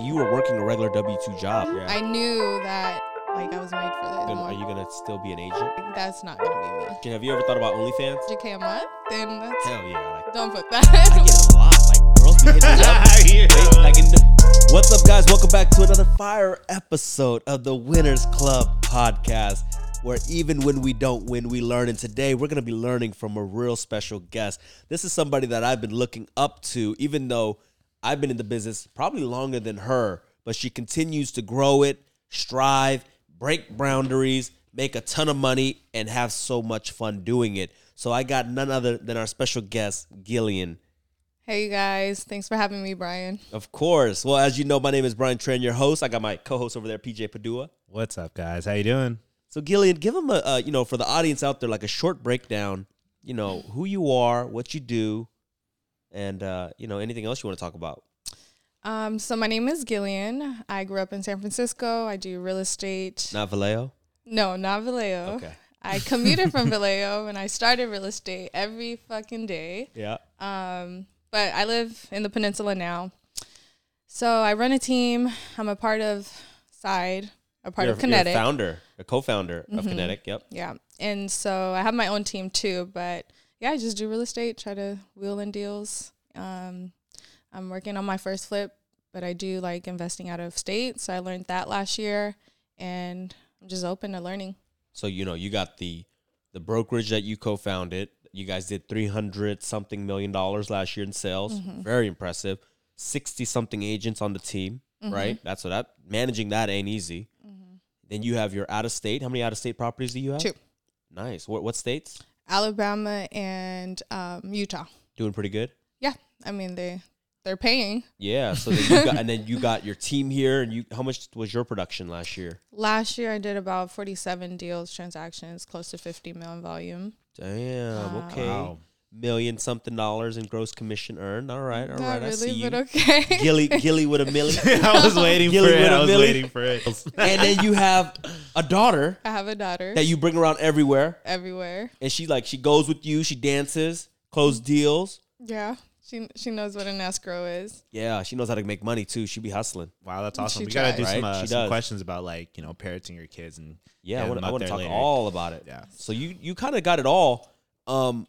actually you were working a regular W two job. Yeah. I knew that like I was made for this. Then are you gonna still be an agent? That's not gonna be me. Can- Have you ever thought about OnlyFans? 100k a month? Then that's Hell yeah! Like, don't put that. I get a lot. Like girls be hitting me up. They- like in the- What's up, guys? Welcome back to another fire episode of the Winners Club podcast, where even when we don't win, we learn. And today we're gonna be learning from a real special guest. This is somebody that I've been looking up to, even though I've been in the business probably longer than her, but she continues to grow it, strive, break boundaries, make a ton of money, and have so much fun doing it. So I got none other than our special guest, Guillean. hey you guys, thanks for having me, Brian. Of course. Well, as you know, my name is Brian Tran, your host. I got my co-host over there, PJ Padua. What's up, guys? How you doing? So, Guillean, give them a, uh, you know, for the audience out there, like a short breakdown. You know who you are, what you do, and uh, you know anything else you want to talk about. Um, so my name is Guillean. I grew up in San Francisco. I do real estate. Not Vallejo. No, not Vallejo. Okay. I commuted from Vallejo and I started real estate every fucking day. Yeah. Um, but I live in the peninsula now. So I run a team. I'm a part of Side, a part you're, of Kinetic. Founder, a co-founder of Mhm. Kinetic. Yep. Yeah. And so I have my own team too, but yeah, I just do real estate, try to wheel in deals. Um, I'm working on my first flip, but I do like investing out of state. So I learned that last year and I'm just open to learning. So you know you got the the brokerage that you co-founded. You guys did three hundred something million dollars last year in sales. Mhm. Very impressive. Sixty something agents on the team. Mhm. Right. That's what that managing that ain't easy. Mhm. Then you have your out of state. How many out of state properties do you have? Two. Nice. What what states? Alabama and um, Utah. Doing pretty good. Yeah. I mean, they, they're paying. Yeah. So then you got and then you got your team here and you how much was your production last year? Last year I did about 47 deals, transactions, close to 50 million volume. Damn. Wow. Okay. Wow. Million something dollars in gross commission earned. All right. All right. Not I see really, you. but okay. Gilly Gilly with a million. I was waiting Gilly for it. with a I was Millie. waiting for it. and then you have a daughter I have a daughter that you bring around everywhere, everywhere. and she like she goes with you. She dances, close deals. Yeah. She, she knows what an escrow is. Yeah, she knows how to make money too. She be hustling. Wow, that's awesome. She we gotta do tries. some, uh, some questions about like you know parenting your kids and Yeah, I want them I up want to there talk later. all about it. yeah. So you you kind of got it all. Um,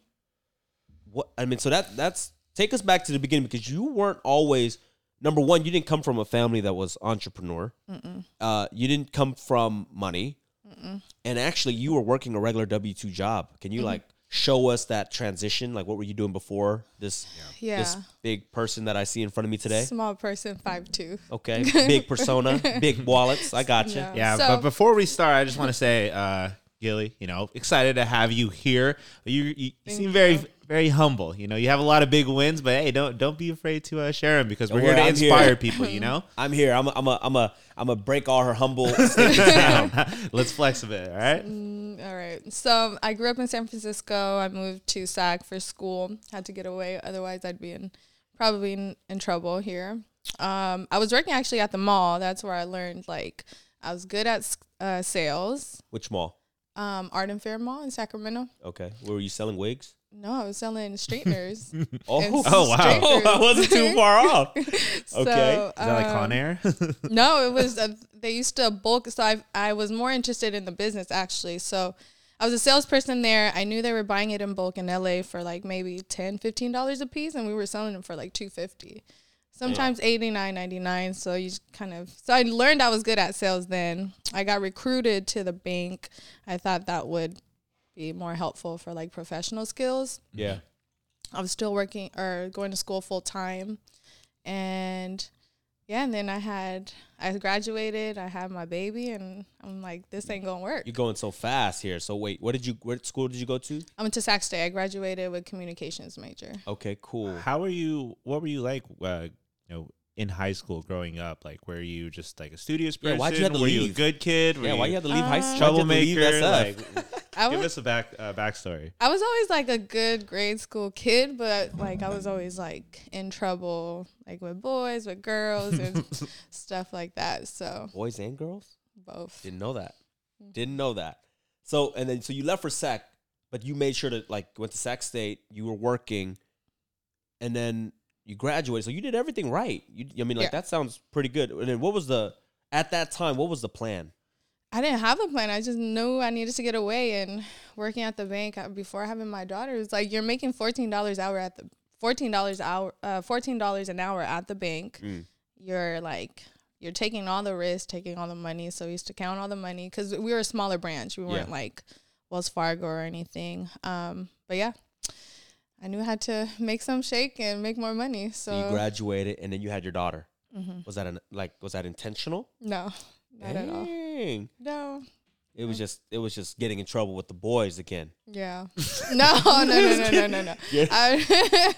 what I mean, so that that's take us back to the beginning because you weren't always number one. You didn't come from a family that was entrepreneur. Mm-mm. Uh, you didn't come from money, Mm-mm. and actually, you were working a regular W two job. Can you Mhm. like show us that transition? Like, what were you doing before this Yeah. this big person that I see in front of me today? Small person, five two. Okay, big persona, big wallets. I got you. Yeah. Yeah, So- but before we start, I just want to say, uh, Gilly, you know, excited to have you here. You you, you seem you. very very humble. You know, you have a lot of big wins, but hey, don't don't be afraid to uh, share them because Don't we're here to I'm here. inspire people. You know, I'm here. I'm a, I'm a, I'm a, I'm a break all her humble statements down. let's flex a bit. All right. Mm, all right. So I grew up in San Francisco. I moved to SAC for school. Had to get away, otherwise I'd be in probably in, in trouble here. Um, I was working actually at the mall. That's where I learned like I was good at uh, sales. Which mall? Um, Arden Fair Mall in Sacramento. Okay. Where were you selling wigs? No, I was selling straighteners. Oh, Oh, wow. straighteners. I wasn't too far off. So, Okay. Is that like um, Conair? No, it was uh, they used to bulk. So I I was more interested in the business actually. So I was a salesperson there. I knew they were buying it in bulk in LA for like maybe 10 dollars a piece, and we were selling them for like two fifty. Sometimes eighty nine ninety nine. So you just kind of so I learned I was good at sales. Then I got recruited to the bank. I thought that would be more helpful for like professional skills. Yeah. I was still working or going to school full time, and yeah, and then I had I graduated. I had my baby, and I'm like, this ain't gonna work. You're going so fast here. So wait, what did you? What school did you go to? I went to Sac State. I graduated with communications major. Okay, cool. How were you? What were you like? Uh, you know, in high school, growing up, like, were you just like a studious Yeah, person? why'd you have to were you a good kid? Were Yeah, why you had to leave high school? troublemaker? Why'd you have Like, to leave SF? I give was us a back uh, backstory. I was always like a good grade school kid, but like I was always like in trouble, like with boys, with girls, and stuff like that. So Boys and girls? both. Didn't know that. Mm. Didn't know that. So and then so you left for SAC, but you made sure to like went to Sac State. You were working, and then you graduated, so you did everything right. You, I mean, like Yeah. that sounds pretty good. And then what was the at that time? What was the plan? I didn't have a plan. I just knew I needed to get away. And working at the bank uh, before having my daughter was like you're making fourteen dollars hour at the fourteen dollars hour uh, fourteen dollars an hour at the bank. Mm. You're like you're taking all the risk, taking all the money. So we used to count all the money because we were a smaller branch. We weren't Yeah. like Wells Fargo or anything. Um, but yeah, I knew I had to make some shake and make more money. So you graduated, and then you had your daughter. Mhm. Was that an, like was that intentional? no, not at all. No. It was just it was just getting in trouble with the boys again. Yeah. No, no, no, no, no, no, no. Yeah. I,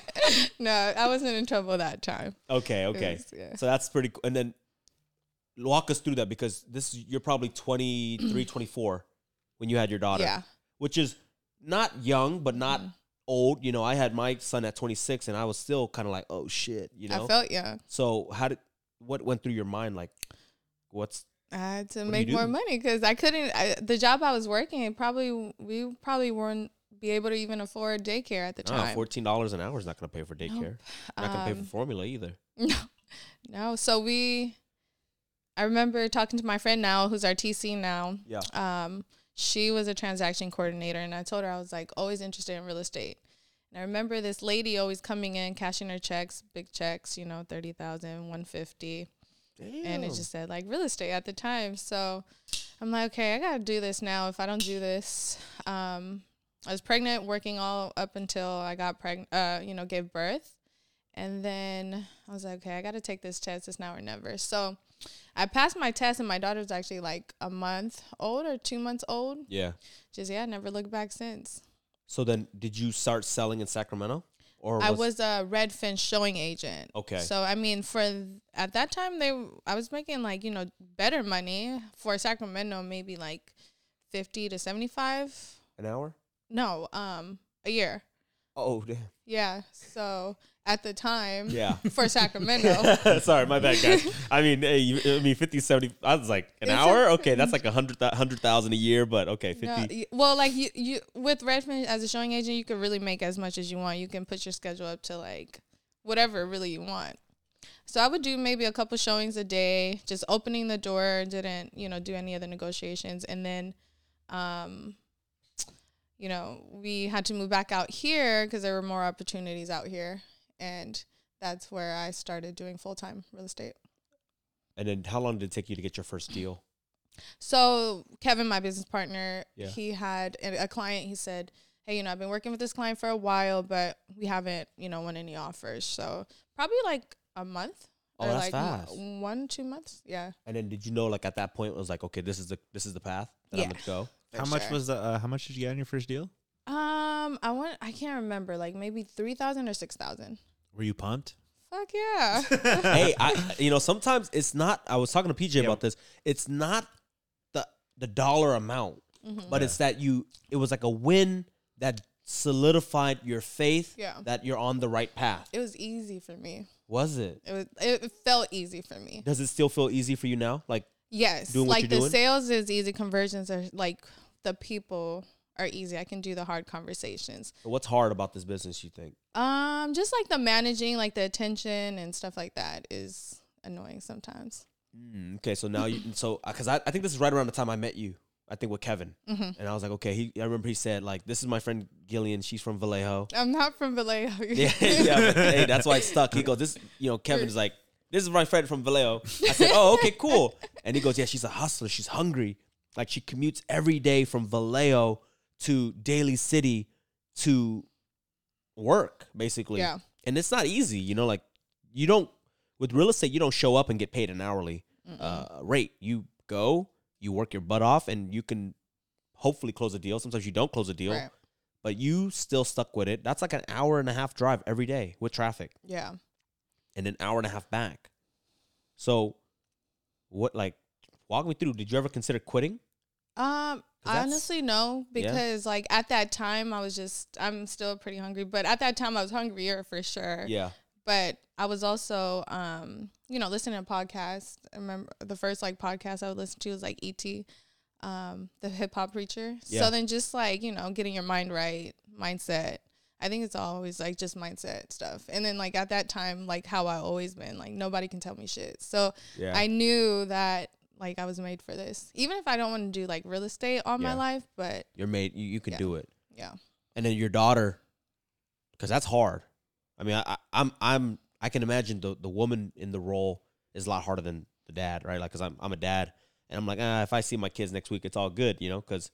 no, I wasn't in trouble that time. Okay, okay. was- yeah. So that's pretty cool. And then walk us through that because this you're probably 23, 24 when you had your daughter. Yeah. Which is not young but not Mhm. Old. You know, I had my son at 26 and I was still kind of like, "Oh shit," you know. I felt young. so how did what went through your mind like what's I had to make more money because I couldn't. I, the job I was working, probably we probably weren't be able to even afford daycare at the time. $14 an hour is not going to pay for daycare. Not going to pay for Um, formula either. No, no. So we, I remember talking to my friend now, who's our TC now. Yeah. Um, she was a transaction coordinator, and I told her I was like always interested in real estate. And I remember this lady always coming in, cashing her checks, big checks, you know, 30,000, 150. And it just said like real estate at the time. So I'm like, okay, I gotta do this now. If I don't do this, um, I was pregnant, working all up until I got pregnant, uh, you know, gave birth. And then I was like, okay, I gotta take this test. It's now or never. So I passed my test, and my daughter's actually like a month old or two months old. Yeah. Just yeah, never looked back since. So then did you start selling in Sacramento? Or I was a Redfin showing agent. Okay. So I mean, for th- at that time, they I was making like you know better money for Sacramento, maybe like fifty to seventy five. an hour? No, um, a year. Oh, damn. Yeah. So at the time, Yeah. for Sacramento, Sorry, my bad, guys. I mean, hey, you, I mean, 50, 70, I was like, an It's hour? a- okay, that's like a hundred, thou- hundred thousand a year, but okay, 50. no, well, like you, you with Redfin as a showing agent, you can really make as much as you want. You can put your schedule up to like whatever really you want. So I would do maybe a couple showings a day, just opening the door. Didn't you know do any other negotiations, and then, um, you know, we had to move back out here because there were more opportunities out here, and that's where I started doing full time real estate. And then how long did it take you to get your first deal? So Kevin, my business partner, Yeah. he had a a client. He said, "Hey, you know, I've been working with this client for a while, but we haven't, you know, won any offers. So probably like a month Oh, or that's like fast. one, two months. Yeah. And then did you know, like, at that point, it was like, okay, this is the this is the path that I'm going to go? for How much was the? Uh, how much did you get on your first deal? Um, I want. I can't remember. Like maybe three thousand or six thousand. Were you pumped? Fuck yeah. hey, I, you know, sometimes it's not, I was talking to PJ Yeah. about this, it's not the the dollar amount, Mhm. but it's that you, it was like a win that solidified your faith Yeah. that you're on the right path. It was easy for me. Was it? It was. It felt easy for me. Does it still feel easy for you now? Like, Yes. doing what like you're the doing? sales is easy. Conversions are like the people are easy. I can do the hard conversations. what's hard about this business, you think? Um, just like the managing, like the attention and stuff like that is annoying sometimes. Mm, okay, so now you so because I, I think this is right around the time I met you. I think with Kevin, hmm and I was like, okay. He I remember he said like, this is my friend Guillean. She's from Vallejo. I'm not from Vallejo. yeah, yeah. But, hey, that's why it stuck. He goes, this. You know, Kevin's like, this is my friend from Vallejo. I said, oh, okay, cool. And he goes, yeah, she's a hustler. She's hungry. Like she commutes every day from Vallejo to Daly City to work, basically. Yeah. And it's not easy, you know. Like you don't with real estate, you don't show up and get paid an hourly uh, rate. You go, you work your butt off, and you can hopefully close a deal. Sometimes you don't close a deal, Right. but you still stuck with it. That's like an hour and a half drive every day with traffic, Yeah. and an hour and a half back. So, what like walk me through? Did you ever consider quitting? Um, honestly, no, Yeah. because like at that time, I was just I'm still pretty hungry, but at that time, I was hungrier for sure. Yeah, But I was also, um, you know, listening to podcasts. I remember the first like podcast I would listen to was like ET, um, the hip hop preacher. Yeah. So then just like you know, getting your mind right, mindset. I think it's always like just mindset stuff. And then like at that time, like how I always been, like nobody can tell me shit. So Yeah. I knew that like I was made for this. Even if I don't want to do like real estate all my life, but You're made. You, you can Yeah. do it. yeah. and then your daughter, because that's hard. I mean, I, I, I'm I'm I can imagine the the woman in the role is a lot harder than the dad, right? Like, cause I'm I'm a dad, and I'm like, ah, if I see my kids next week, it's all good, you know, because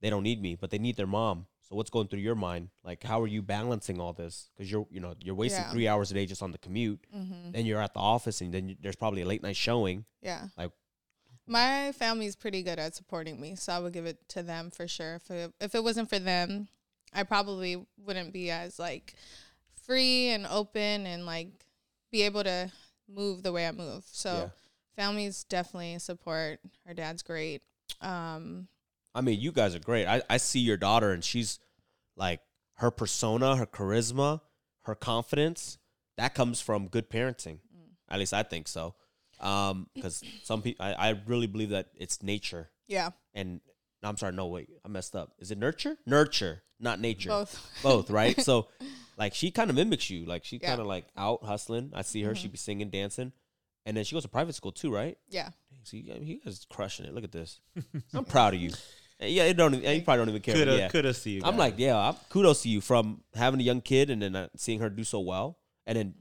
they don't need me, but they need their mom. So what's going through your mind? Like, how are you balancing all this? Because you're you know you're wasting Yeah. three hours a day just on the commute. hmm Then you're at the office, and then you, there's probably a late night showing. Yeah. Like- my family's pretty good at supporting me, so I would give it to them for sure. If it, if it wasn't for them, I probably wouldn't be as like free and open and like be able to move the way I move. So Yeah. families definitely support. Her dad's great. Um I mean, you guys are great. I, I see your daughter, and she's like her persona, her charisma, her confidence. That comes from good parenting. At least I think so. Um, because some people, I, I really believe that it's nature. yeah, And I'm sorry, no, wait, I messed up. Is it nurture? Nurture, not nature. both. Both, right? so, like, she kind of mimics you. Like, she Yeah. kind of like out hustling. I see her. Mhm. She be singing, dancing, and then she goes to private school too, right? yeah. Dang, see, I mean, he is crushing it. Look at this. I'm proud of you. Yeah, it don't. You probably don't even care. but Kudos, yeah. kudos to you. I'm like, yeah, I'm, kudos to you from having a young kid and then uh, seeing her do so well, and then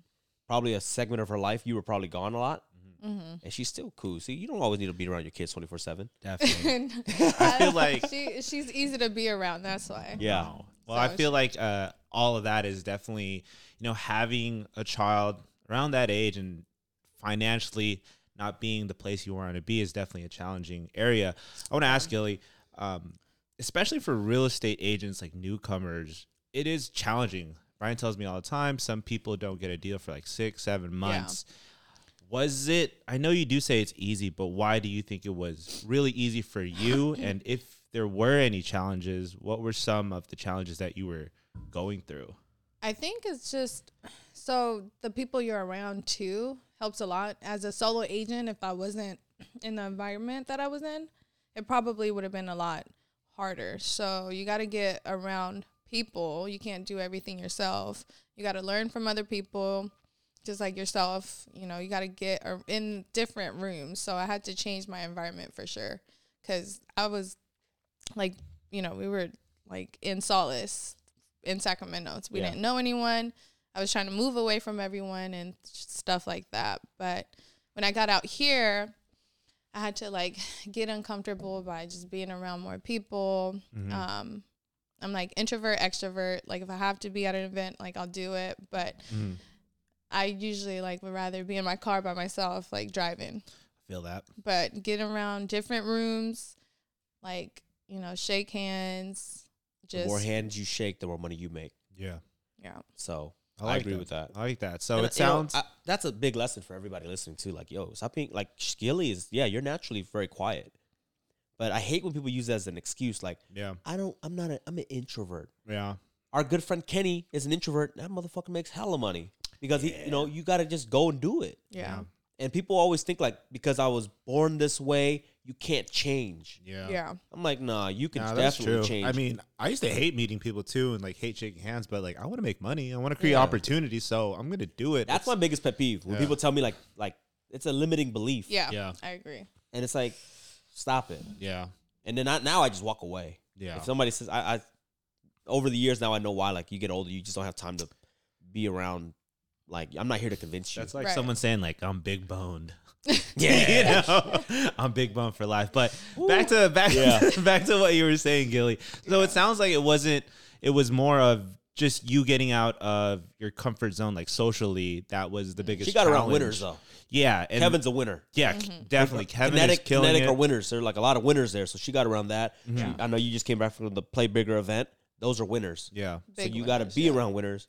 probably a segment of her life you were probably gone a lot, Mm-hmm. and she's still cool. See, you don't always need to be around your kids 24 seven. definitely. I feel like- she she's easy to be around. That's why. Yeah, No. Well, So I it's- feel like uh, all of that is definitely, you know, having a child around that age and financially not being the place you want to be is definitely a challenging area. I want to ask Gilly, um, especially for real estate agents like newcomers, it is challenging. Brian tells me all the time, some people don't get a deal for like six, seven months. Was it? I know you do say it's easy, but why do you think it was really easy for you? and if there were any challenges, what were some of the challenges that you were going through? I think it's just so the people you're around too helps a lot. As a solo agent, if I wasn't in the environment that I was in, it probably would have been a lot harder. So you got to get around people. You can't do everything yourself. You got to learn from other people, just like yourself. You know, you got to get in different rooms. So I had to change my environment for sure because I was like, you know, we were like in Solace in Sacramento. So we Yeah. didn't know anyone. I was trying to move away from everyone and stuff like that. But when I got out here, I had to like get uncomfortable by just being around more people. Um, I'm like introvert, extrovert. Like if I have to be at an event, like I'll do it. But Mhm. I usually like would rather be in my car by myself, like driving. Feel that? But get around different rooms, like you know, shake hands. the more hands you shake, the more money you make. Yeah, yeah. So I, like agree with that. I like that. So And, it you know, sounds. I- that's a big lesson for everybody listening too. Like, yo, stop being like Skilly is. Yeah, you're naturally very quiet, but I hate when people use that as an excuse. Like, yeah, I don't. I'm not. A, I'm an introvert. yeah, Our good friend Kenny is an introvert. That motherfucker makes hella money because he. You know, you got to just go and do it. Yeah. And people always think like because I was born this way, you can't change. yeah, Yeah. I'm like, nah, you can Nah, definitely true. change. I mean, I used to hate meeting people too, and like hate shaking hands. But like, I want to make money. I want to create Yeah. opportunities, so I'm gonna do it. that's my biggest pet peeve when Yeah. people tell me like like it's a limiting belief. Yeah. Yeah. I agree. And it's like, stop it. yeah, And then I, now I just walk away. yeah, If somebody says I, I over the years now I know why like you get older you just don't have time to be around like I'm not here to convince you. That's like Right. someone saying like I'm big boned. yeah. you know, I'm big boned for life. But back to back Yeah. back to what you were saying, Gilly. So it sounds like it wasn't. It was more of just you getting out of your comfort zone, like socially. That was the biggest. She got around winners though. Yeah, and Kevin's a winner. yeah, definitely. Kevin Kinetic, is killing Kinetic it. are winners. There are like a lot of winners there. So she got around that. Mhm. She- I know you just came back from the Play Bigger event. Those are winners. Yeah, so you got to be yeah. around winners.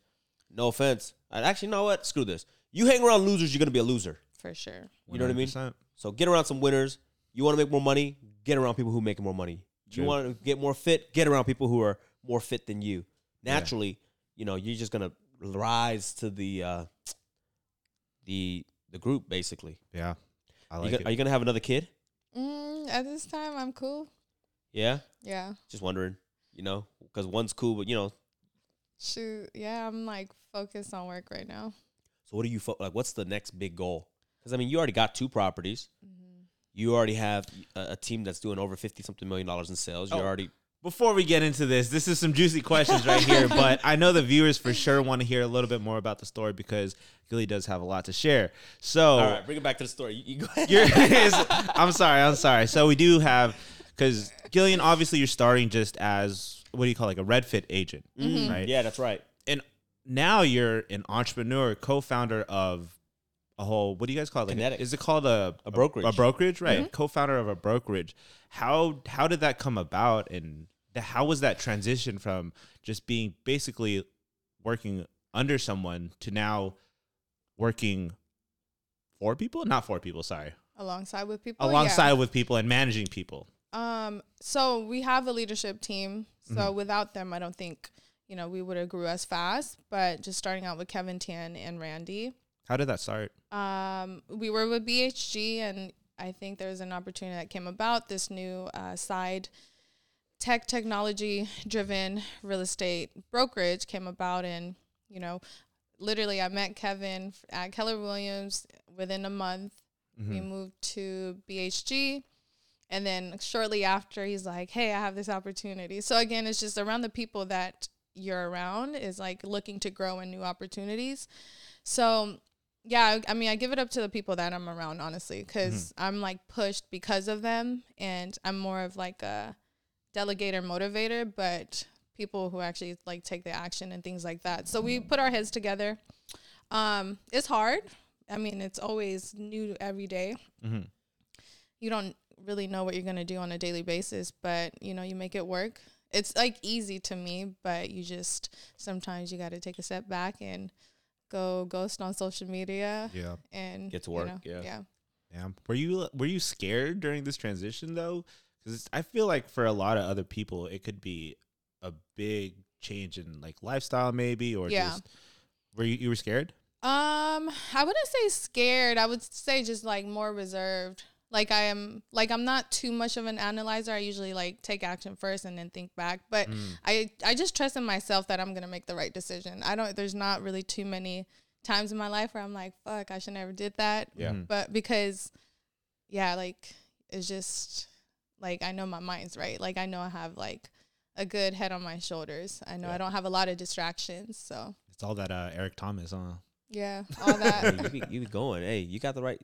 No offense. And actually, you know what? Screw this. You hang around losers, you're gonna be a loser. For sure. You know what I mean? 100%. So get around some winners. You want to make more money? Get around people who make more money. You want to get more fit? Get around people who are more fit than you. Naturally, you know, you're just gonna rise to the uh, the the group basically. Yeah, I You like go- it. Are you gonna have another kid? Mm, at this time, I'm cool. Yeah, Yeah. just wondering. You know, because one's cool, but you know, Shoot, yeah, I'm like focused on work right now. So what are you fo- like? What's the next big goal? Because I mean, you already got two properties. Mm-hmm. You already have a, a team that's doing over fifty something million dollars in sales. You're Oh. already Before we get into this, this is some juicy questions right here, but I know the viewers for sure want to hear a little bit more about the story because Gilly does have a lot to share. So, all right. Bring it back to the story. You, you go ahead. you're, I'm sorry, I'm sorry. So we do have because Guillean, obviously, you're starting just as what do you call like a Redfin agent, Mm-hmm. right? yeah, that's right. and now you're an entrepreneur, co-founder of a whole. What do you guys call it? Like, Kinetic. Is it called a A brokerage. A, brokerage, right? Mm-hmm. Co-founder of a brokerage. How how did that come about, and the, how was that transition from just being basically working under someone to now working for people? Not for people. Sorry, Alongside with people. alongside with people and managing people. Um. So we have a leadership team. So Mm-hmm. without them, I don't think you know we would have grew as fast. But just starting out with Kevin Tan and Randy. How did that start? Um, we were with BHG, and I think there was an opportunity that came about. This new uh, side tech technology driven real estate brokerage came about, and you know, literally, I met Kevin at Keller Williams within a month. We moved to BHG. And then shortly after, he's like, "Hey, I have this opportunity." So again, it's just around the people that you're around is like looking to grow in new opportunities. So yeah, I I mean, I give it up to the people that I'm around, honestly, because I'm like pushed because of them, and I'm more of like a delegator, motivator, but people who actually like take the action and things like that. So we put our heads together. Um, it's hard. I mean, it's always new every day. Mhm. You don't really know what you're gonna do on a daily basis, but you know, you make it work. It's like easy to me, but you just sometimes you got to take a step back and go ghost on social media Yeah. and Get to you work, know, yeah. yeah. Yeah. Were you were you scared during this transition though? Because I feel like for a lot of other people, it could be a big change in like lifestyle, maybe, or Yeah. just were you you were scared? Um, I wouldn't say scared. I would say just like more reserved. Like I am, like I'm not too much of an analyzer. I usually like take action first and then think back. But Mm. I, I just trust in myself that I'm gonna make the right decision. I don't. There's not really too many times in my life where I'm like, fuck, I should never did that. Yeah. Mhm. But because, yeah, like it's just like I know my mind's right. Like I know I have like a good head on my shoulders. I know Yeah. I don't have a lot of distractions. So It's all that uh, Eric Thomas, huh? yeah, all Hey, that. you, be, you be going. Hey, you got the right.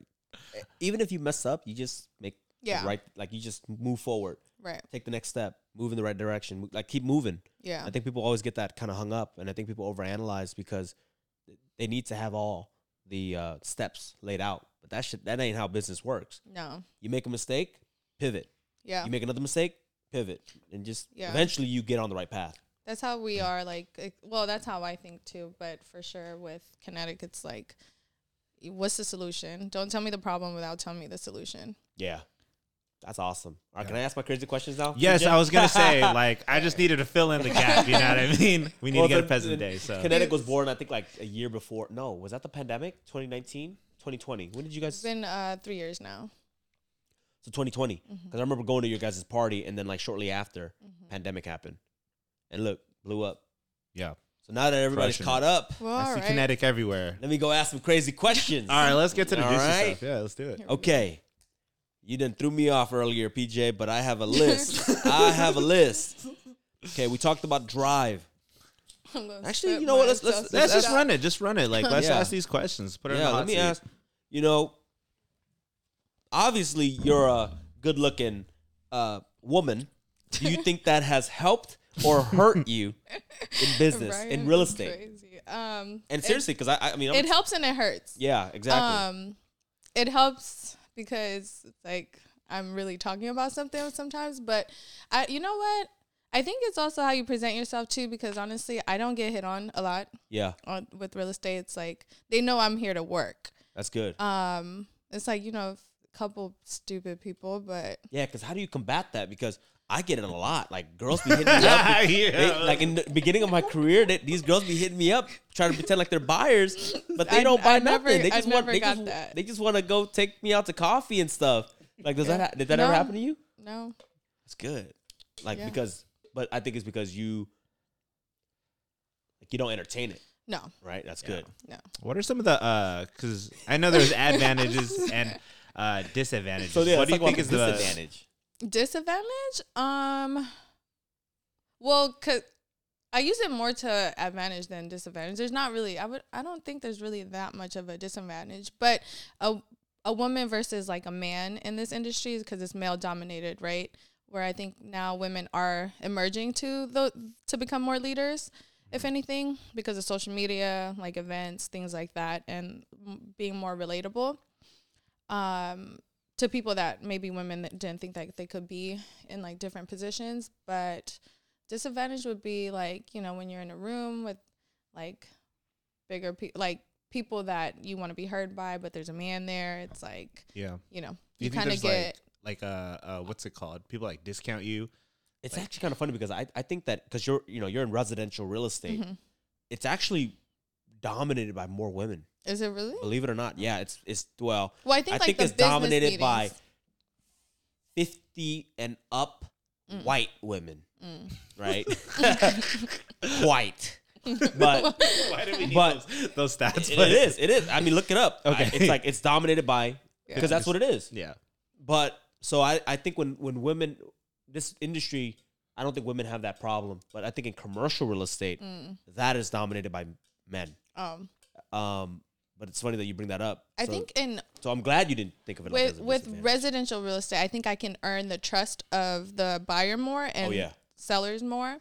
Even if you mess up, you just make the Yeah. right. Like you just move forward, right. take the next step, move in the right direction. Like keep moving. Yeah. I think people always get that kind of hung up, and I think people overanalyze because they need to have all the uh, steps laid out. But that shit, that ain't how business works. No. You make a mistake, pivot. Yeah. You make another mistake, pivot, and just Yeah. eventually you get on the right path. That's how we are. Like, well, that's how I think too. But for sure, with Kinetic, it's like, what's the solution? Don't tell me the problem without telling me the solution. Yeah, that's awesome. All right, can I ask my crazy questions now? Yes, I was gonna say like I just needed to fill in the gap. You know what I mean? We need Well, to get a the- peasant the- day. So Kinetic was born, I think, like a year before. No, was that the pandemic? 2019, 2020. When did you guys? It's been uh, three years now. So 2020. Because Mm-hmm. I remember going to your guys' party, and then like shortly after, pandemic happened, and look, blew up. yeah, So now that everybody's Crushing caught it. up, Well, I all see right. Kinetic everywhere. let me go ask some crazy questions. All right, let's get to the All juicy right. stuff. Yeah, let's do it. Here we go. Okay. You didn't threw me off earlier, PJ, but I have a list. I have a list. Okay, we talked about drive. I'm gonna Actually, spit you know what, let's- let's- Let's Let's just run it. Just run it. Like let's Yeah. ask these questions. Put it in the Yeah, hot let me seat. ask. You know, obviously you're a good-looking uh, woman. Do you think that has helped or hurt you in business, in real estate? Um, And seriously, because I, I mean, I'm, it helps and it hurts. yeah, exactly. Um, it helps because like I'm really talking about something sometimes, but I, you know what? I think it's also how you present yourself too. Because honestly, I don't get hit on a lot yeah, on with real estate. It's like they know I'm here to work. that's good. Um, it's like you know, a couple stupid people, but yeah, because how do you combat that? Because I get it a lot. Like girls be hitting me up. Yeah. They, like in the beginning of my career, they, these girls be hitting me up, trying to pretend like they're buyers, but they I- don't buy I nothing. never- they I just want, never they got just, that. they just want to go take me out to coffee and stuff. Like, does Yeah. that did that ever happen to you? no, It's good. Like Yeah. because, but I think it's because you. Like you don't entertain it, No, right? That's Yeah. good. no. What are some of the uh? Because I know there's advantages and uh disadvantages. So yeah, what do you think is the disadvantage? Disadvantage? Um, well, cause I use it more to advantage than disadvantage. There's not really. I would. I don't think there's really that much of a disadvantage. But a a woman versus like a man in this industry is because it's male dominated, right? Where I think now women are emerging to the to become more leaders, if anything, because of social media, like events, things like that, and m- being more relatable. Um, to people that maybe women that didn't think that they could be in like different positions but disadvantage would be like you know when you're in a room with like bigger people like people that you want to be heard by but there's a man there it's like yeah? you know you, you kind of get Like uh, uh, what's it called? People like discount you. It's actually kind of funny because I, I think that because you're you know you're in residential real estate, Mhm. it's actually dominated by more women. Is it really Believe it or not, yeah, it's it's well, well i think I like think the it's business dominated by fifty and up Mm. white women, Mm. right? white, but Why do we need But- those, those stats? it, it is, it is. I mean, look it up. Okay. I- it's like it's dominated by Yeah. because that's what it is. Yeah. But so I, I think when when women this industry, I don't think women have that problem. But I think in commercial real estate, Mm. that is dominated by men. um Um, but it's funny that you bring that up. i So- think in so. I'm glad you didn't think of it like with as a with residential real estate, I think I can earn the trust of the buyer more and Oh, yeah. sellers more.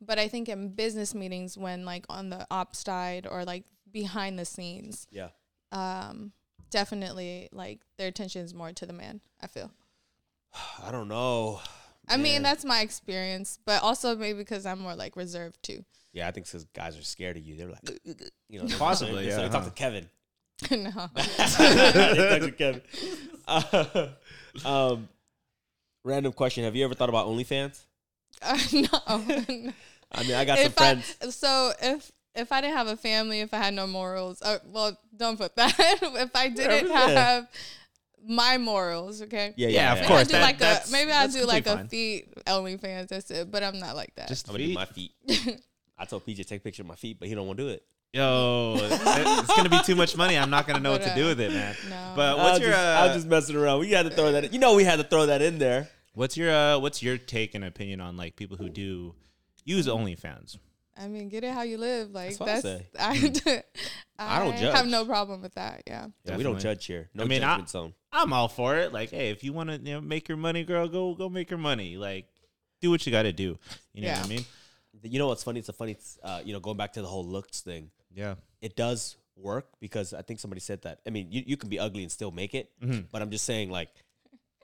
But I think in business meetings, when like on the ops side or like behind the scenes, yeah. um, definitely like their attention is more to the man. I feel. I don't know. I mean, that's my experience, but also maybe because I'm more like reserved too. Yeah. I think because guys are scared of you. They're like, you know, Possibly, So yeah, they talk huh. to Kevin. no. they talk to Kevin. Uh, um, random question: Have you ever thought about OnlyFans? Uh, no. I mean, I got some if I, friends. so if if I didn't have a family, if I had no morals, uh, well, don't put that. if I didn't Yeah, yeah. have my morals, okay. yeah, Yeah, of Maybe course, I'll do that- like a maybe I'll do like a completely feet OnlyFans. That's it. But I'm not like that. Just I'm gonna do my feet. I told PJ take a picture of my feet, but he don't want to do it. Yo, it's gonna be too much money. I'm not gonna know what to do uh, with it, man. no. But I what's was your just, I uh, was just messing around. We had to throw that. In. You know, we had to throw that in there. what's your uh, what's your take and opinion on like people who do use OnlyFans? I mean, get it how you live. Like That's that's, what I I, I don't have no problem with that. Yeah. Yeah, we don't judge here. No I mean, I- judgment zone. I'm all for it. Like, hey, if you want to you know, make your money, girl, go go make your money. Like, do what you got to do. You know what I mean? You know what's funny? It's a funny. Uh, you know, going back to the whole looks thing. Yeah. it does work because I think somebody said that. I mean, you, you can be ugly and still make it, Mhm. but I'm just saying like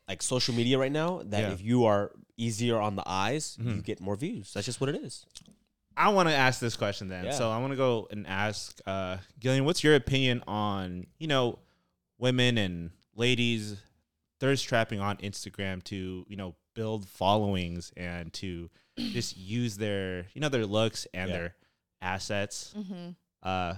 like social media right now that Yeah. if you are easier on the eyes, you Mhm. get more views. That's just what it is. I want to ask this question then. Yeah. So I want to go and ask uh, Guillean, what's your opinion on you know women and ladies thirst trapping on Instagram to you know build followings and to just use their you know their looks and Yeah. their assets Mm-hmm. uh,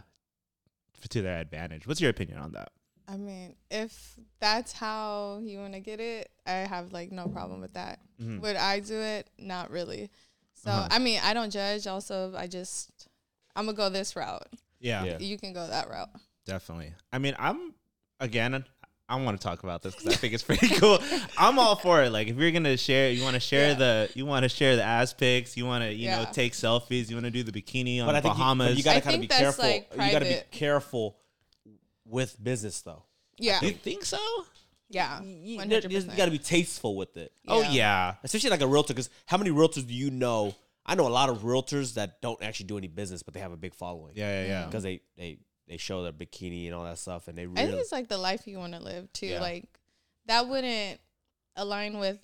to their advantage. What's your opinion on that? I mean, if that's how you want to get it, I have like no problem with that. Mhm. Would I do it? Not really. So Uh-huh. I mean, I don't judge. Also, I just I'm gonna go this route. Yeah, Yeah. You can go that route. definitely. I mean, I'm again. I want to talk about this because I think it's pretty cool. I'm all for it. Like, if you're gonna share, you want to share Yeah. the, you want to share the ass pics, you want to, you know, take selfies, you want to do the bikini on But I think you, Bahamas. but you gotta I kind of be careful. like, you gotta be careful with business though. Yeah. you think so? Yeah. You, you- you gotta be tasteful with it, Oh Yeah. yeah, especially like a realtor. Because how many realtors do you know? I know a lot of realtors that don't actually do any business, but they have a big following. yeah, yeah, yeah. Mm. because they they they show their bikini and all that stuff, and they Really, I really think it's like the life you want to live too. Yeah. Like that wouldn't align with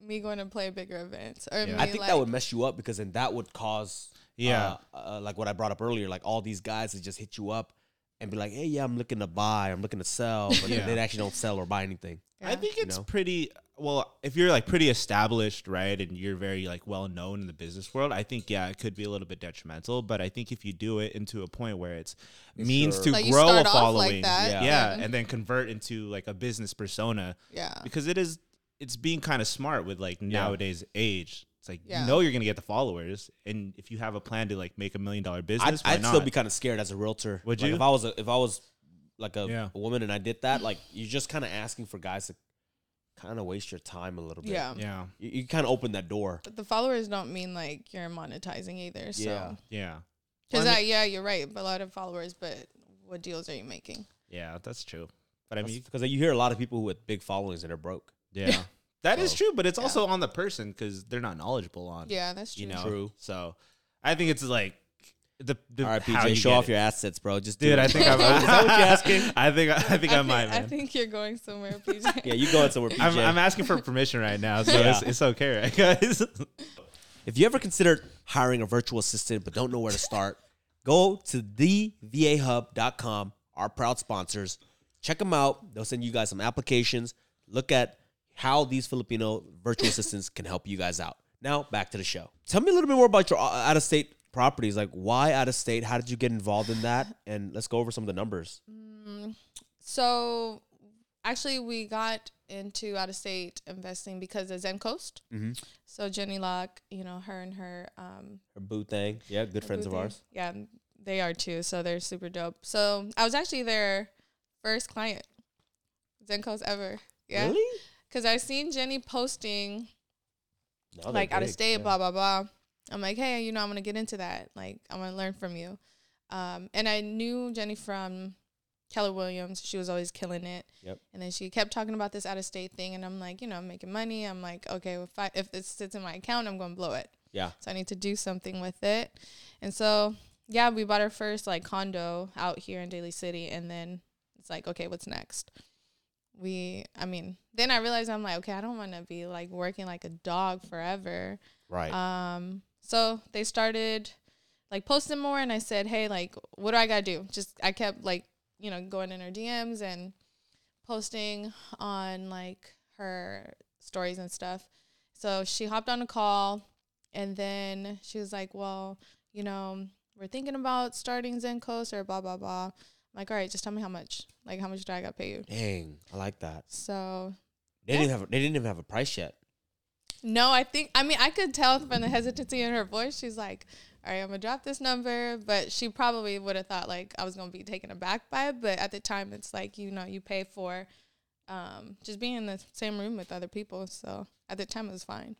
me going to play bigger events or Yeah. me I think like, that would mess you up because then that would cause Yeah. uh, uh, like what I brought up earlier, like all these guys that just hit you up and be like, hey, yeah, I'm looking to buy, I'm looking to sell, but Yeah. they actually don't sell or buy anything. I think it's know? pretty well if you're like pretty established, right, and you're very like well known in the business world. I think yeah, it could be a little bit detrimental, but I think if you do it into a point where it's means Sure. to Like, grow a start off like following, yeah, Yeah. and then convert into like a business persona, yeah. because it is it's being kind of smart with like nowadays age. It's like Yeah. you know you're gonna get the followers, and if you have a plan to like make a million dollar I'd, business, why I'd not? still be kind of scared as a realtor. Would Like, you? If I was a, if I was like a, Yeah. a woman and I did that, like you're just kind of asking for guys to kind of waste your time a little bit. Yeah. yeah, You, you kind of open that door. But the followers don't mean like you're monetizing either. So Yeah. yeah, because Well, I yeah, you're right. A lot of followers, but what deals are you making? yeah. That's true. But I mean, Because you hear a lot of people with big followings and are broke. yeah, that is So- true. But it's Yeah. also on the person because they're not knowledgeable on. Yeah, that's true. you know. True. So I think it's like the, the All right, how PJ, you show off it. your assets, bro. Just do Dude, it. I think I'm. Is that what you're asking? I think I think I, might, think, I think you're going somewhere, PJ. Yeah, you going somewhere, PJ. I'm, I'm asking for permission right now, so Yeah. it's, it's okay, right, guys? If you ever considered hiring a virtual assistant but don't know where to start, go to thevahub.com, our proud sponsors. Check them out. They'll send you guys some applications. Look at how these Filipino virtual assistants can help you guys out. Now, back to the show. Tell me a little bit more about your uh, out of state properties. Like, why out of state? How did you get involved in that? And let's go over some of the numbers. So actually, we got into out of state investing because of Zen Coast. Mm-hmm. So Jenny Locke, you know, her and her um, Her boo thing. Yeah, good friends of there. ours. Yeah, they are too. So they're super dope. So I was actually their first client, Zen Coast ever. Yeah, Really? because I seen Jenny posting No, like out of state, yeah. blah blah blah. I'm like, hey, you know, I'm gonna get into that. Like, I'm gonna learn from you. Um, and I knew Jenny from Keller Williams. She was always killing it. Yep. And then she kept talking about this out of state thing, and I'm like, you know, I'm making money. I'm like, okay, if I if this sits in my account, I'm gonna blow it. Yeah. So I need to do something with it. And so yeah, we bought our first like condo out here in Daly City, and then it's like, okay, what's next? We, I mean, then I realized I'm like, okay, I don't want to be like working like a dog forever. Right. Um, so they started like posting more, and I said, hey, like, what do I gotta do? Just I kept like, you know, going in her DMs and posting on like her stories and stuff. So she hopped on a call, and then she was like, well, you know, we're thinking about starting Zen Coast or blah blah blah. Like, all right, just tell me how much. Like, how much do I got to pay you? Dang, I like that. So They didn't have. They didn't even have a price yet. No, I think I mean I could tell from the hesitancy in her voice. She's like, "All right, I'm gonna drop this number," but she probably would have thought like I was gonna be taken aback by it. But at the time, it's like you know you pay for um, just being in the same room with other people. So at the time, it was fine.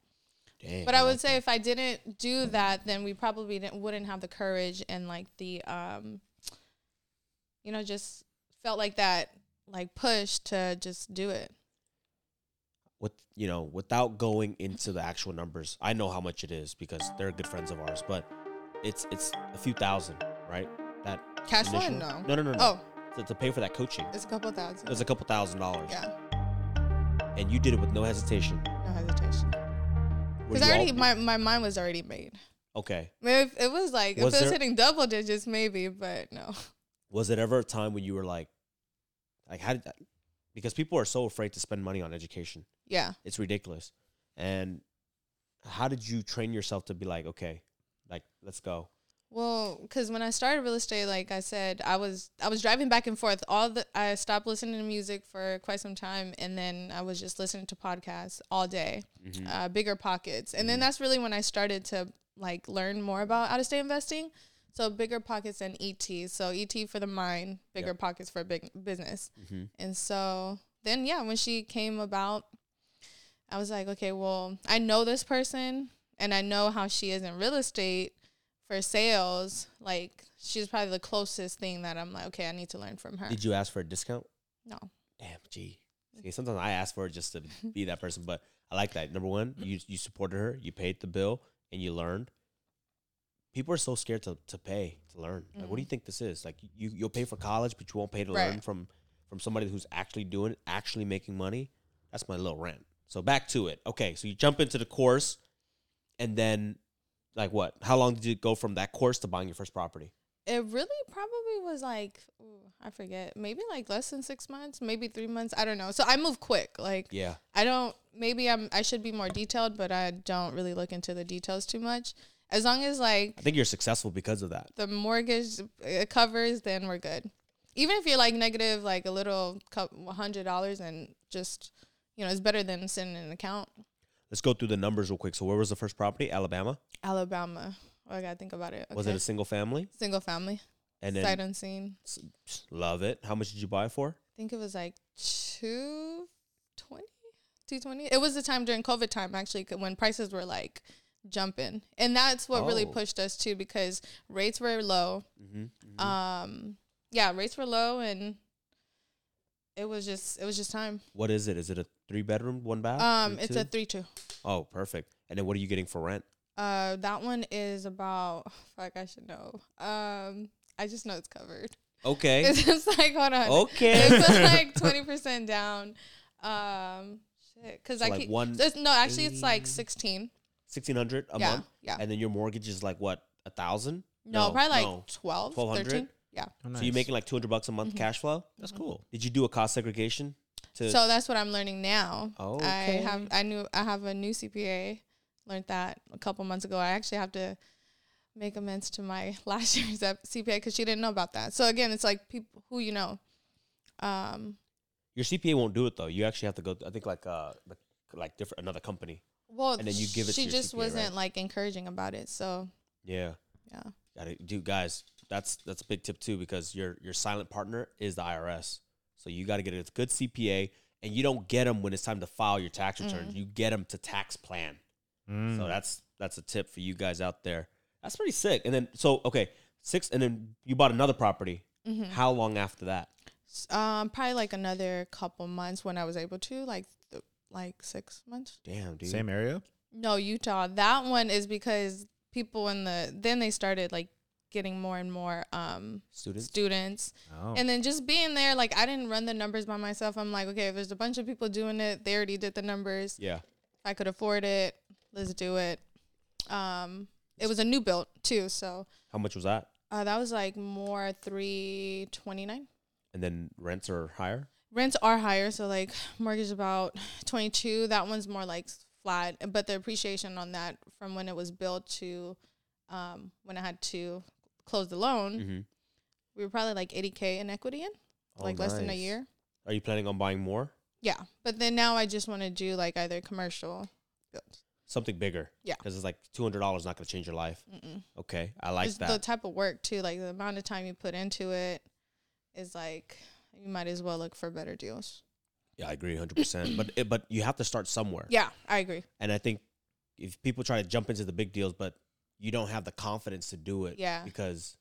Dang. But I would like say if I didn't do that, then we probably didn't, wouldn't have the courage and like the um, you know, just felt like that like push to just do it. With you know without going into the actual numbers i know how much it is because they're good friends of ours but it's it's a few thousand right that Cash initial- No. no no no no Oh, to, to pay for that coaching it's a couple thousand. it's a couple thousand dollars Yeah, and you did it with no hesitation no hesitation. Because I already, all- my, my mind was already made. okay If it was like, Was if it was there- hitting double digits, maybe, but no. was it ever a time when you were like like how did that because people are so afraid to spend money on education Yeah. it's ridiculous and how did you train yourself to be like okay like let's go Well, because when I started real estate, like I said, I was I was driving back and forth. All the I stopped listening to music for quite some time, and then I was just listening to podcasts all day. Mm-hmm. Uh, BiggerPockets, and then that's really when I started to like learn more about out of state investing. So BiggerPockets and ET. So ET for the mind, bigger Yep. pockets for big business. mm-hmm. And so then, yeah, when she came about, I was like, okay, well, I know this person and I know how she is in real estate for sales. Like, she's probably the closest thing that I'm like, okay, I need to learn from her. did you ask for a discount no. Damn, gee. See, sometimes I ask for it just to be that person, but I like that. Number one, you you supported her, you paid the bill, and you learned. People are so scared to, to pay to learn. Like, what do you mm. think this is? Like, you you'll pay for college, but you won't pay to learn from from somebody who's actually doing it, actually making money. That's my little rant. So back to it. Okay, so you jump into the course, and then, like, what? How long did you go from that course to buying your first property? It really probably was like, ooh, I forget, maybe like less than six months, maybe three months. I don't know. So I move quick. Like, Yeah, I don't. Maybe I'm. I should be more detailed, but I don't really look into the details too much. As long as like I think you're successful because of that. the mortgage uh, covers, then we're good. Even if you're like negative, like a little hundred dollars, and just you know, it's better than sending an account. let's go through the numbers real quick. So where was the first property? Alabama. Alabama. Oh, I gotta think about it. Was it a single family? single family? And Sight then unseen. s- love it. How much did you buy for? I think it was like 220 220 it was the time during covid time actually when prices were like jumping and that's what really Oh. pushed us too because rates were low Mm-hmm. um yeah rates were low and it was just it was just time What is it? Is it a three bedroom, one bath? um Three, it's two? a 3-2 oh, perfect. And then what are you getting for rent? uh that one is about fuck i should know um i just know it's covered Okay. it's just like hold on okay. it's like 20% down um shit because So i like keep one It's, no, actually, it's like eighty- sixteen. sixteen hundred a yeah, month, yeah. and then your mortgage is like what a thousand? No, probably like no. 12, 1200? 13. Yeah. Oh, So you're making like two hundred bucks a month Mhm. cash flow. That's cool. Did you do a cost segregation? To So that's what I'm learning now. okay. I have I knew I have a new CPA. Learned that a couple months ago. I actually have to make amends to my last year's CPA because she didn't know about that. So again, it's like people who you know. Um. your CPA won't do it though. You actually have to go. I think like uh like different another company. Well, And then you give it to She just CPA, wasn't right? like encouraging about it. So Yeah. yeah. Got it, dude. Guys, that's that's a big tip too because your your silent partner is the IRS. So you got to get a good CPA, and you don't get them when it's time to file your tax returns. Mm. You get them to tax plan. Mm. So that's that's a tip for you guys out there. That's pretty sick. And then so okay, six, and then you bought another property. hmm How long after that? Um, probably like another couple months when I was able to, like, th- like six months. Damn, dude. Same area. No, Utah. That one is because people in the then they started like getting more and more um Students. students. Oh. And then just being there, like I didn't run the numbers by myself. I'm like, okay, if there's a bunch of people doing it, they already did the numbers. Yeah. I could afford it, let's do it. Um it was a new build too, so How much was that? uh, that was like more three twenty nine. And then rents are higher. Rents are higher, so like mortgage about twenty two. That one's more like flat, but the appreciation on that from when it was built to um, when I had to close the loan, Mm-hmm. we were probably like eighty k in equity in Oh, like less than a year. Are you planning on buying more? Yeah, but then now I just want to do like either commercial builds. Something bigger. Yeah. Because it's like two hundred dollars not going to change your life. Mm-mm. Okay, I like it's that. the type of work too, like the amount of time you put into it is like you might as well look for better deals. yeah, I agree, hundred percent. But it, but you have to start somewhere. Yeah, I agree. And I think if people try to jump into the big deals, but you don't have the confidence to do it, Yeah. because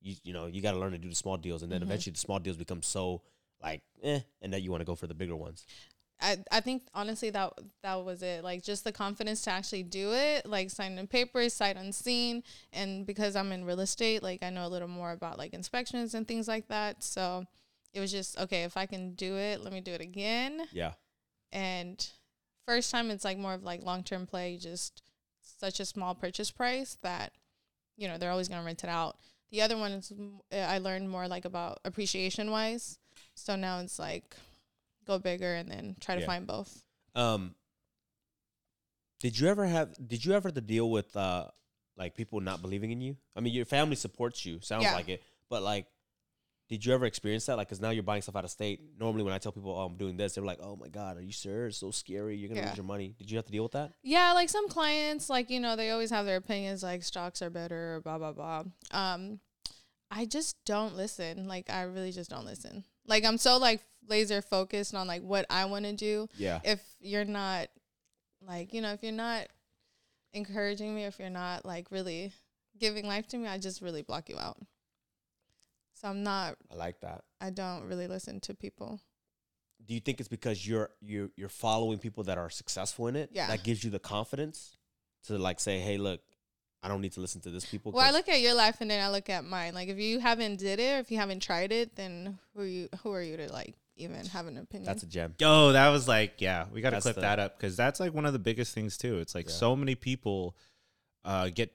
you you know you got to learn to do the small deals, and then Mhm. eventually the small deals become so like eh, and that you want to go for the bigger ones. I, I think honestly that that was it. Like just the confidence to actually do it, like signing the papers, sight unseen, and because I'm in real estate, like I know a little more about like inspections and things like that. So it was just okay if I can do it, let me do it again. Yeah, And first time it's like more of like long term play, just such a small purchase price that you know they're always gonna rent it out. The other one is I learned more like about appreciation wise. So now it's like go bigger and then try to Yeah. find both. Um, did you ever have? Did you ever to deal with uh, like people not believing in you? I mean, your family supports you. Sounds Yeah. like it, but like, did you ever experience that? Like, because now you're buying stuff out of state. Normally, when I tell people, "Oh, I'm doing this," they're like, "Oh my god, are you sure? It's so scary. You're gonna Yeah. lose your money." Did you have to deal with that? Yeah, like some clients, like you know, they always have their opinions, like stocks are better, or blah blah blah. Um, I just don't listen. Like I really just don't listen. Like I'm so like laser focused on like what I want to do. Yeah. If you're not, like you know, if you're not encouraging me, if you're not like really giving life to me, I just really block you out. So I'm not. I like that. I don't really listen to people. Do you think it's because you're you're you're following people that are successful in it? Yeah. That gives you the confidence to like say, "Hey, look, I don't need to listen to this people." Well, I 'cause- look at your life and then I look at mine. Like if you haven't did it or if you haven't tried it, then who are you who are you to like even have an opinion? that's a gem. Yo, that was like, yeah, we got to clip the- that up because that's like one of the biggest things too. It's like Yeah. so many people uh, get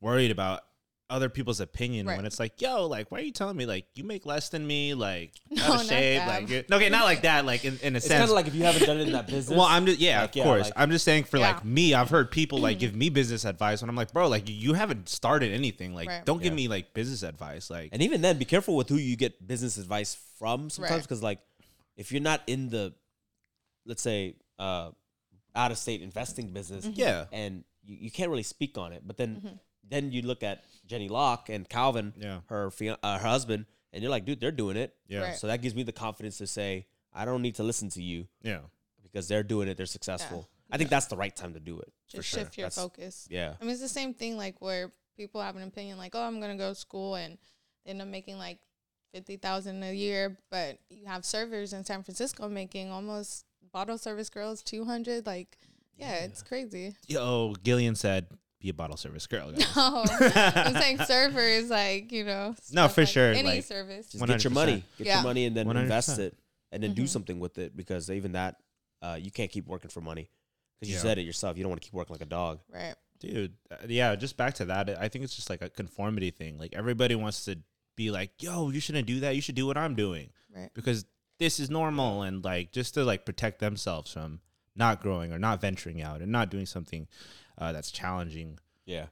worried about other people's opinion Right. when it's like, yo, like, why are you telling me like you make less than me? Like, No, out of not shape. that. Like, you're, okay, not like that. Like in, in a It's kind sense. of like if you haven't done it in that business. well, I'm just yeah, Like, of yeah, course. like- I'm just saying for Yeah. like me, I've heard people like give me business advice when I'm like, bro, like you- you haven't started anything. Like, Right. don't give me like business advice. Like, And even then, be careful with who you get business advice from sometimes Right. because, like, if you're not in the, let's say, uh, out of state investing business. Mm-hmm. Yeah. and you, you can't really speak on it. But then then you look at Jenny Locke and Calvin, Yeah. her fian- uh, her husband, and you're like, dude, they're doing it. Yeah. Right. So that gives me the confidence to say I don't need to listen to you Yeah. because they're doing it. They're successful. I think that's the right time to do it. for Just sure. shift your That's- focus. Yeah. I mean, it's the same thing like where people have an opinion like, oh, I'm gonna go to school and end up making like fifty thousand a year, but you have servers in San Francisco making almost bottle service girls two hundred. Like, yeah, it's crazy. Yo, Guillean said, "Be a bottle service girl." guys." No, I'm saying servers, like you know. No, stuff for like sure, Any like- service. Just get your money, get Yeah. your money, and then 100%. invest it, and then do Mhm. something with it because even that, uh, you can't keep working for money because you Yeah. said it yourself. You don't want to keep working like a dog. Right. dude uh, yeah just back to that i think it's just like a conformity thing like everybody wants to be like yo you shouldn't do that you should do what i'm doing Right. because this is normal and like just to like protect themselves from not growing or not venturing out and not doing something uh, that's challenging Yeah.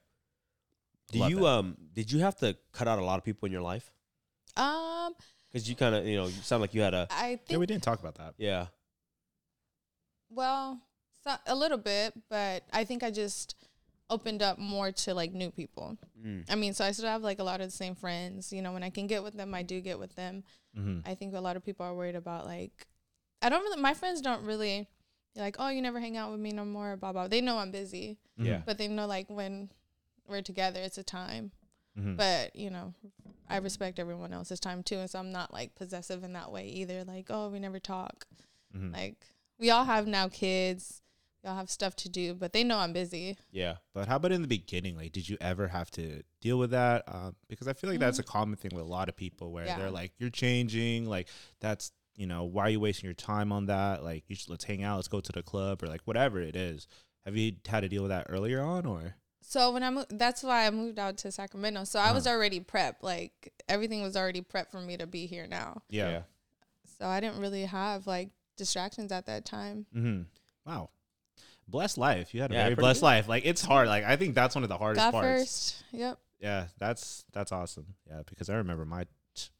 Do Love you that. um did you have to cut out a lot of people in your life? Um, Because you kind of you know you sound like you had a I yeah think we didn't talk about that yeah well, so, a little bit, but I think I just opened up more to like new people. mm, I mean, so I still have like a lot of the same friends. You know, when I can get with them, I do get with them. mm-hmm. I think a lot of people are worried about like, I don't really, my friends don't really be like, oh, you never hang out with me no more, blah, blah. They know I'm busy, yeah but they know like when we're together, it's a time. Mm-hmm. But, you know, I respect everyone else's time too. And so I'm not like possessive in that way either. Like, oh, we never talk. Mhm. Like, we all have now kids, we all have stuff to do, but they know I'm busy. yeah But how about in the beginning? Like, did you ever have to deal with that? Um, because I feel like that's a common thing with a lot of people where Mm-hmm. Yeah. they're like, "You're changing." Like, that's you know, why are you wasting your time on that? Like, you should let's hang out, let's go to the club, or like whatever it is. Have you had to deal with that earlier on, or So when I moved, that's why I moved out to Sacramento. So I was already prepped. Like everything was already prepped for me to be here now. yeah? So I didn't really have like distractions at that time. Mm-hmm. Wow, blessed life. You had a Yeah, very blessed good. life. Like, it's hard. Like, I think that's one of the hardest God parts. first. Yep. Yeah, that's that's awesome. Yeah, because I remember my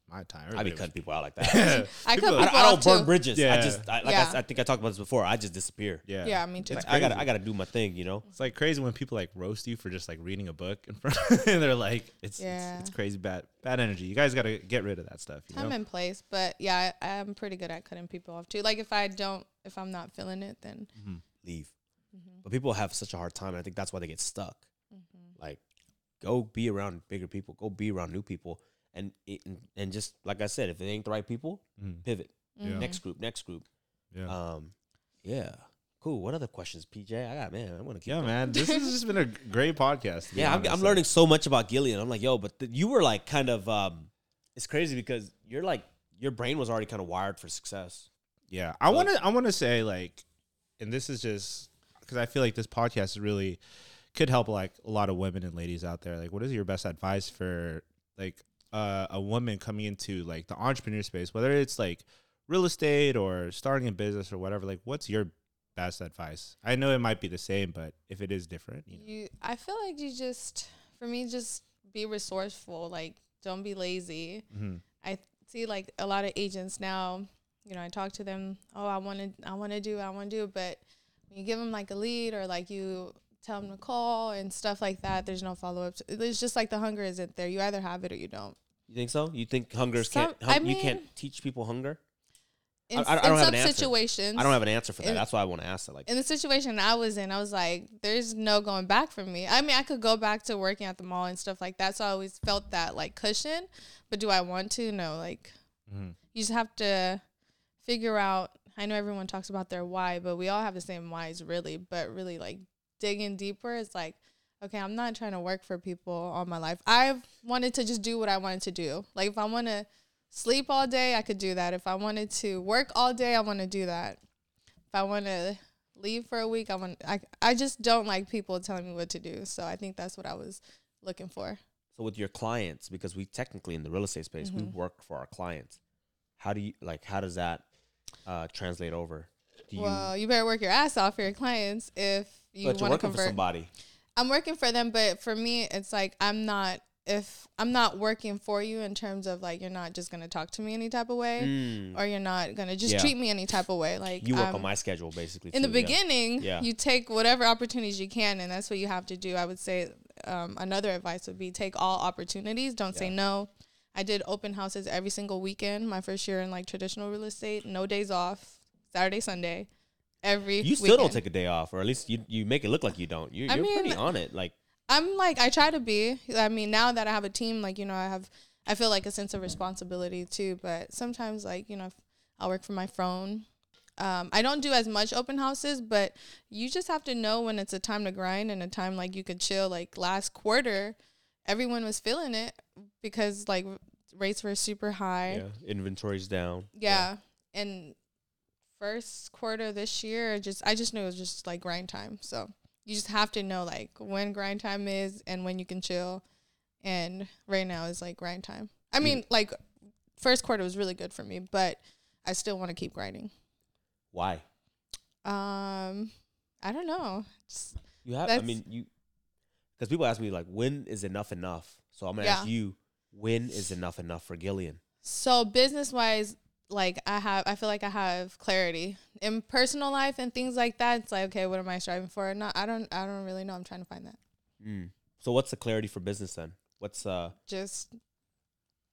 my time. I be cutting people out like that. I People- cut I, people I don't off burn too. bridges. I just I, like I Yeah. s- I, think I talked about this before. I just disappear. Yeah, Yeah, me too. It's I gotta. I gotta do my thing. You know. It's like crazy when people like roast you for just like reading a book in front, and they're like, it's, Yeah. it's it's crazy bad bad energy. You guys got to get rid of that stuff. You Time know? and place. But yeah, I, I'm pretty good at cutting people off too. Like if I don't, if I'm not feeling it, then Leave. Mm-hmm. But people have such a hard time, and I think that's why they get stuck. Like, go be around bigger people. Go be around new people, and it, and, and just like I said, if it ain't the right people, Mhm. pivot. Yeah. Next group. Next group. Yeah. Um, yeah. Cool. What other questions, PJ? I got man. I'm gonna keep. yeah, going. man, this has just been a great podcast. Yeah, I'm. I'm learning so much about Guillean. I'm like, yo, but th- you were like kind of. um It's crazy because you're like your brain was already kind of wired for success. Yeah, I want to. I want to say like, and this is just because I feel like this podcast is really could help like a lot of women and ladies out there. Like, what is your best advice for like uh, a woman coming into like the entrepreneur space, whether it's like real estate or starting a business or whatever? Like, what's your best advice? I know it might be the same, but if it is different, you know. you, I feel like you just, for me, just be resourceful. Like don't be lazy. Mhm. I see like a lot of agents now. You know, I talk to them. Oh, I want to, I want to do, I want to do. But when you give them like a lead or like you tell them to call and stuff like that, there's no follow up. It's just like the hunger isn't there. You either have it or you don't. You think so? You think hunger's Some- can't? I Hun- you can't teach people hunger. In, I- I don't in have some an answer. situations, I don't have an answer for that. in- That's why I want to ask that. Like, in the situation I was in, I was like, there's no going back for me. I mean, I could go back to working at the mall and stuff like that. So I always felt that like cushion. But do I want to? No. Like, Mhm. you just have to figure out. I know everyone talks about their why, but we all have the same whys, really. But really, like, digging deeper, it's like, okay, I'm not trying to work for people all my life. I've wanted to just do what I wanted to do. Like, if I want to sleep all day, I could do that. If I wanted to work all day, I want to do that. If I want to leave for a week, I want. I I just don't like people telling me what to do. So I think that's what I was looking for. so with your clients, because we technically in the real estate space, we Mm-hmm. work for our clients. How do you like? How does that uh, translate over? Do well, you better work your ass off for your clients if you want to working for convert. somebody. I'm working for them, but for me, it's like I'm not if I'm not working for you in terms of like you're not just gonna talk to me any type of way, Mm. or you're not gonna just Yeah. treat me any type of way. Like You work um, on my schedule basically. in the too, yeah. beginning, Yeah. you take whatever opportunities you can, and that's what you have to do. I would say um, another advice would be take all opportunities. Don't say no. I did open houses every single weekend. My first year in like traditional real estate, no days off, Saturday, Sunday, every. You still don't take a day off, or at least you, you make it look like you don't. You, you're pretty on it. Like I'm like I try to be. I mean, now that I have a team, like you know, I have I feel like a sense of responsibility too. But sometimes, like you know, I'll work from my phone. Um, I don't do as much open houses, but you just have to know when it's a time to grind and a time like you could chill. Like last quarter, everyone was feeling it because like rates were super high. yeah, inventory's down. Yeah. And first quarter this year, just I just knew it was just like grind time. So you just have to know like when grind time is and when you can chill. And right now is like grind time. I mean, like first quarter was really good for me, but I still want to keep grinding. Why? Um, I don't know. Just, You have. I mean, you because people ask me like, when is enough enough? So I'm gonna ask you, when is enough enough for Guillean? so business wise, like I have, I feel like I have clarity in personal life and things like that. It's like, okay, what am I striving for? Not, I don't, I don't really know. I'm trying to find that. Mm. So what's the clarity for business then? What's uh Just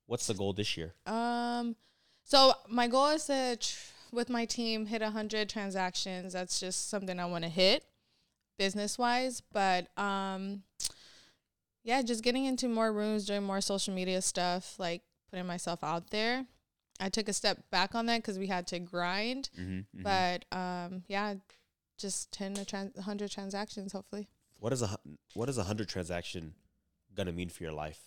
what's the goal this year? Um, so my goal is to, tr- with my team, hit hundred transactions. That's just something I want to hit, business wise. But um, yeah, just getting into more rooms, doing more social media stuff, like putting myself out there. I took a step back on that because we had to grind. Mm-hmm, But um, yeah, just 10 to trans- 100 transactions, hopefully. what is a what is a hundred transaction gonna mean for your life?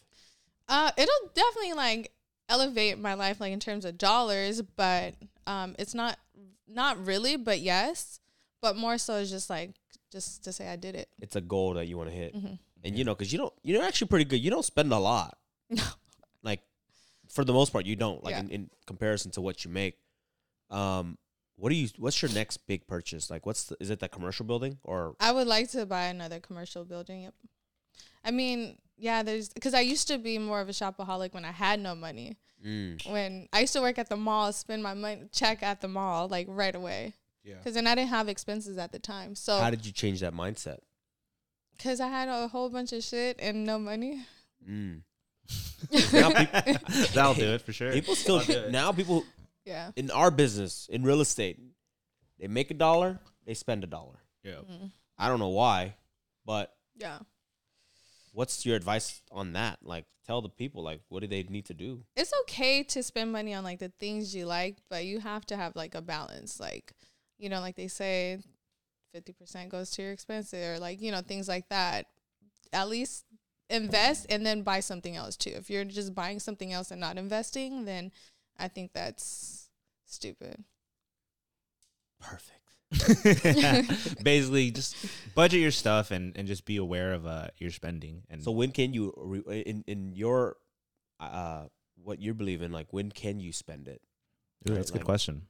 Uh, it'll definitely like elevate my life, like in terms of dollars, but um, it's not not really, but yes, but more so is just like just to say I did it. It's a goal that you want to hit, Mhm. and you know, because you don't, you're actually pretty good. You don't spend a lot. No. Like, for the most part, you don't. Like Yeah. in, in comparison to what you make. Um, what do you? What's your next big purchase? Like, what's the, is it that commercial building or? I would like to buy another commercial building. Yep. I mean, yeah, there's because I used to be more of a shopaholic when I had no money. Mm, When I used to work at the mall, spend my money check at the mall like right away. Yeah. Because then I didn't have expenses at the time. So how did you change that mindset? because I had a whole bunch of shit and no money. Mm. Now people, That'll do it for sure. people still do now people Yeah. in our business in real estate, they make a dollar, they spend a dollar. Yeah. Mhm. I don't know why, but Yeah. what's your advice on that? Like, tell the people like what do they need to do? it's okay to spend money on like the things you like, but you have to have like a balance. Like, you know, like they say, fifty percent goes to your expenses, or like you know things like that. At least invest and then buy something else too. If you're just buying something else and not investing, then I think that's stupid. Perfect. Basically, just budget your stuff and, and just be aware of uh, your spending. And So when can you re- in in your uh what you're believing? like when can you spend it? Ooh, that's a good like- question.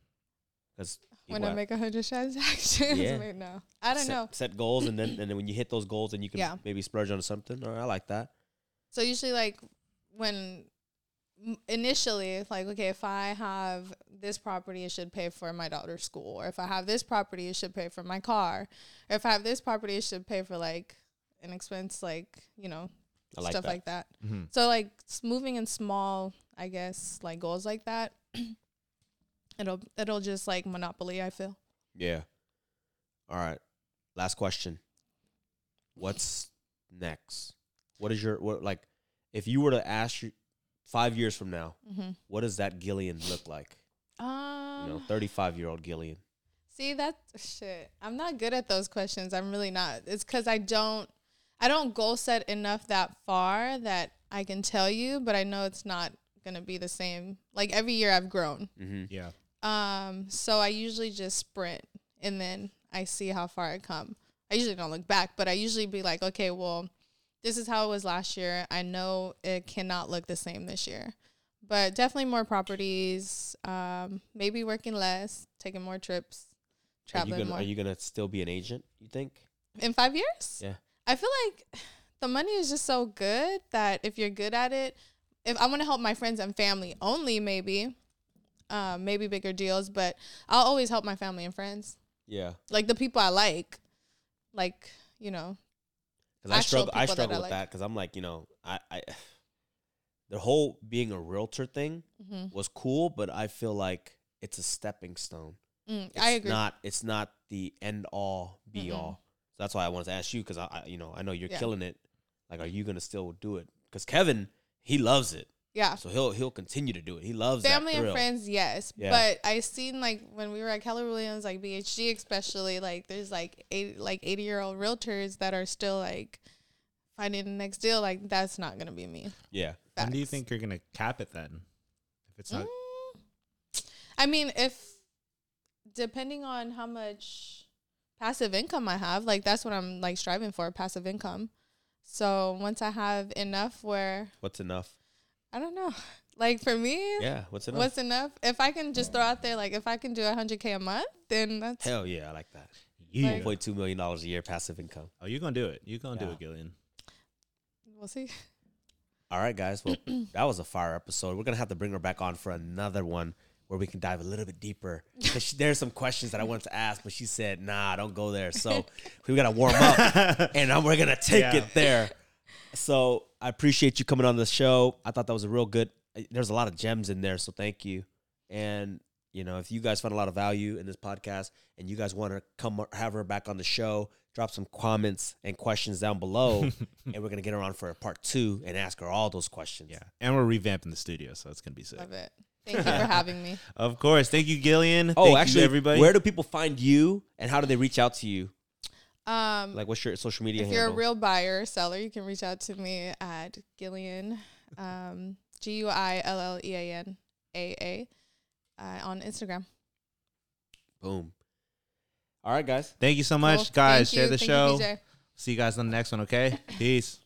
Because When I make a hundred transactions, Yeah. Wait, no, I don't set, know. set goals and then and then when you hit those goals then you can Yeah. maybe splurge on something. Or I like that. So usually, like when initially, it's like okay, if I have this property, it should pay for my daughter's school, or if I have this property, it should pay for my car, or if I have this property, it should pay for like an expense, like you know, I like stuff that. like that. Mhm. So like moving in small, I guess, like goals like that. it'll it'll just like monopoly. I feel. Yeah. All right. Last question. What's next? What is your what like if you were to ask you 5 years from now, Mm-hmm. what does that Guillean look like? Um, You know, 35-year-old Guillean. See that shit. I'm not good at those questions. I'm really not. It's because I don't. I don't goal set enough that far that I can tell you, but I know it's not gonna be the same. Like every year, I've grown. Mhm. Yeah. Um, so I usually just sprint and then I see how far I come. I usually don't look back, but I usually be like, okay, well, this is how it was last year. I know it cannot look the same this year, but definitely more properties. Um, maybe working less, taking more trips, Are you traveling gonna more. are you going to still be an agent, you think? In five years? Yeah. I feel like the money is just so good that if you're good at it, if I want to help my friends and family only, maybe, um, maybe bigger deals, but I'll always help my family and friends, Yeah. like the people I like, like you know, Because I struggle, I people that struggle I with like. that because I'm like, you know, I, I, the whole being a realtor thing Mhm. was cool, but I feel like it's a stepping stone. Mm, It's I agree. Not, it's not the end all be Mm-mm. all. So that's why I wanted to ask you because I, I, you know, I know you're Yeah. killing it. Like, are you gonna still do it? Because Kevin, he loves it, yeah, so he'll he'll continue to do it. He loves family that and friends, yes. Yeah. But I seen like when we were at Keller Williams, like BHG especially, like there's like eight like eighty year old realtors that are still like finding the next deal. Like that's not gonna be me. Yeah, When do you think you're gonna cap it then? If it's not, Mm, I mean, if depending on how much passive income I have, like that's what I'm like striving for, passive income. So once I have enough where what's enough? I don't know. Like for me, Yeah, what's enough? what's enough? If I can just throw out there like if I can do a hundred K a month, then that's Hell yeah, I like that. yeah. Like- Point two million dollars a year passive income. oh, you're gonna do it. You're gonna do it, Guillean. we'll see. All right, guys. Well, that was a fire episode. We're gonna have to bring her back on for another one where we can dive a little bit deeper. she- there's some questions that I wanted to ask, but she said, "Nah, don't go there." So we gotta warm up, and we're gonna take Yeah. it there. So I appreciate you coming on the show. I thought that was a real good. Uh, there's a lot of gems in there, so thank you. And you know, if you guys found a lot of value in this podcast, and you guys want to come have her back on the show, drop some comments and questions down below, and we're gonna get her on for a part two and ask her all those questions. Yeah, and we're revamping the studio, so it's gonna be sick. Love it. Thank you for having me. Of course. Thank you, Guillean. Oh, Thank actually, you, everybody. where do people find you, and how do they reach out to you? Um, Like, what's your social media if you're a real buyer or seller, you can reach out to me at Guillean, um, G U I L L E A N A A, uh, on Instagram. Boom. All right, guys. Thank you so much, Cool. guys. Thank Share you. the Thank show. You, See you guys on the next one. Okay. Peace.